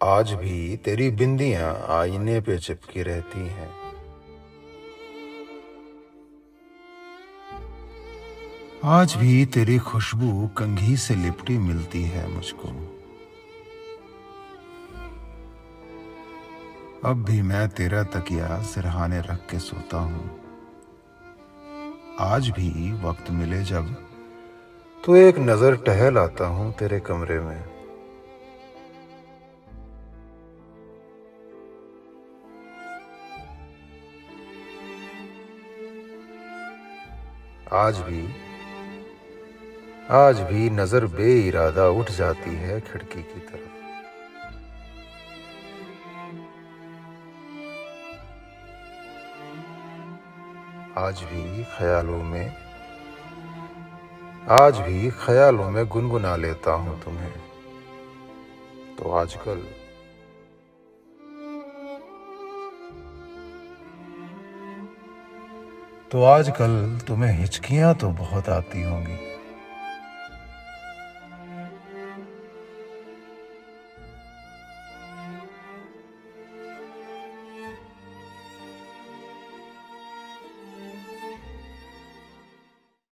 आज भी तेरी बिंदियाँ आईने पे चिपकी रहती हैं। आज भी तेरी खुशबू कंघी से लिपटी मिलती है मुझको। अब भी मैं तेरा तकिया सिरहाने रख के सोता हूँ। आज भी वक्त मिले जब तो एक नज़र टहल आता हूँ तेरे कमरे में। आज भी आज भी नज़र बे इरादा उठ जाती है खिड़की की तरफ़। आज भी ख्यालों में, आज भी ख्यालों में गुनगुना लेता हूँ तुम्हें। तो आजकल तो आजकल तुम्हें हिचकियाँ तो बहुत आती होंगी।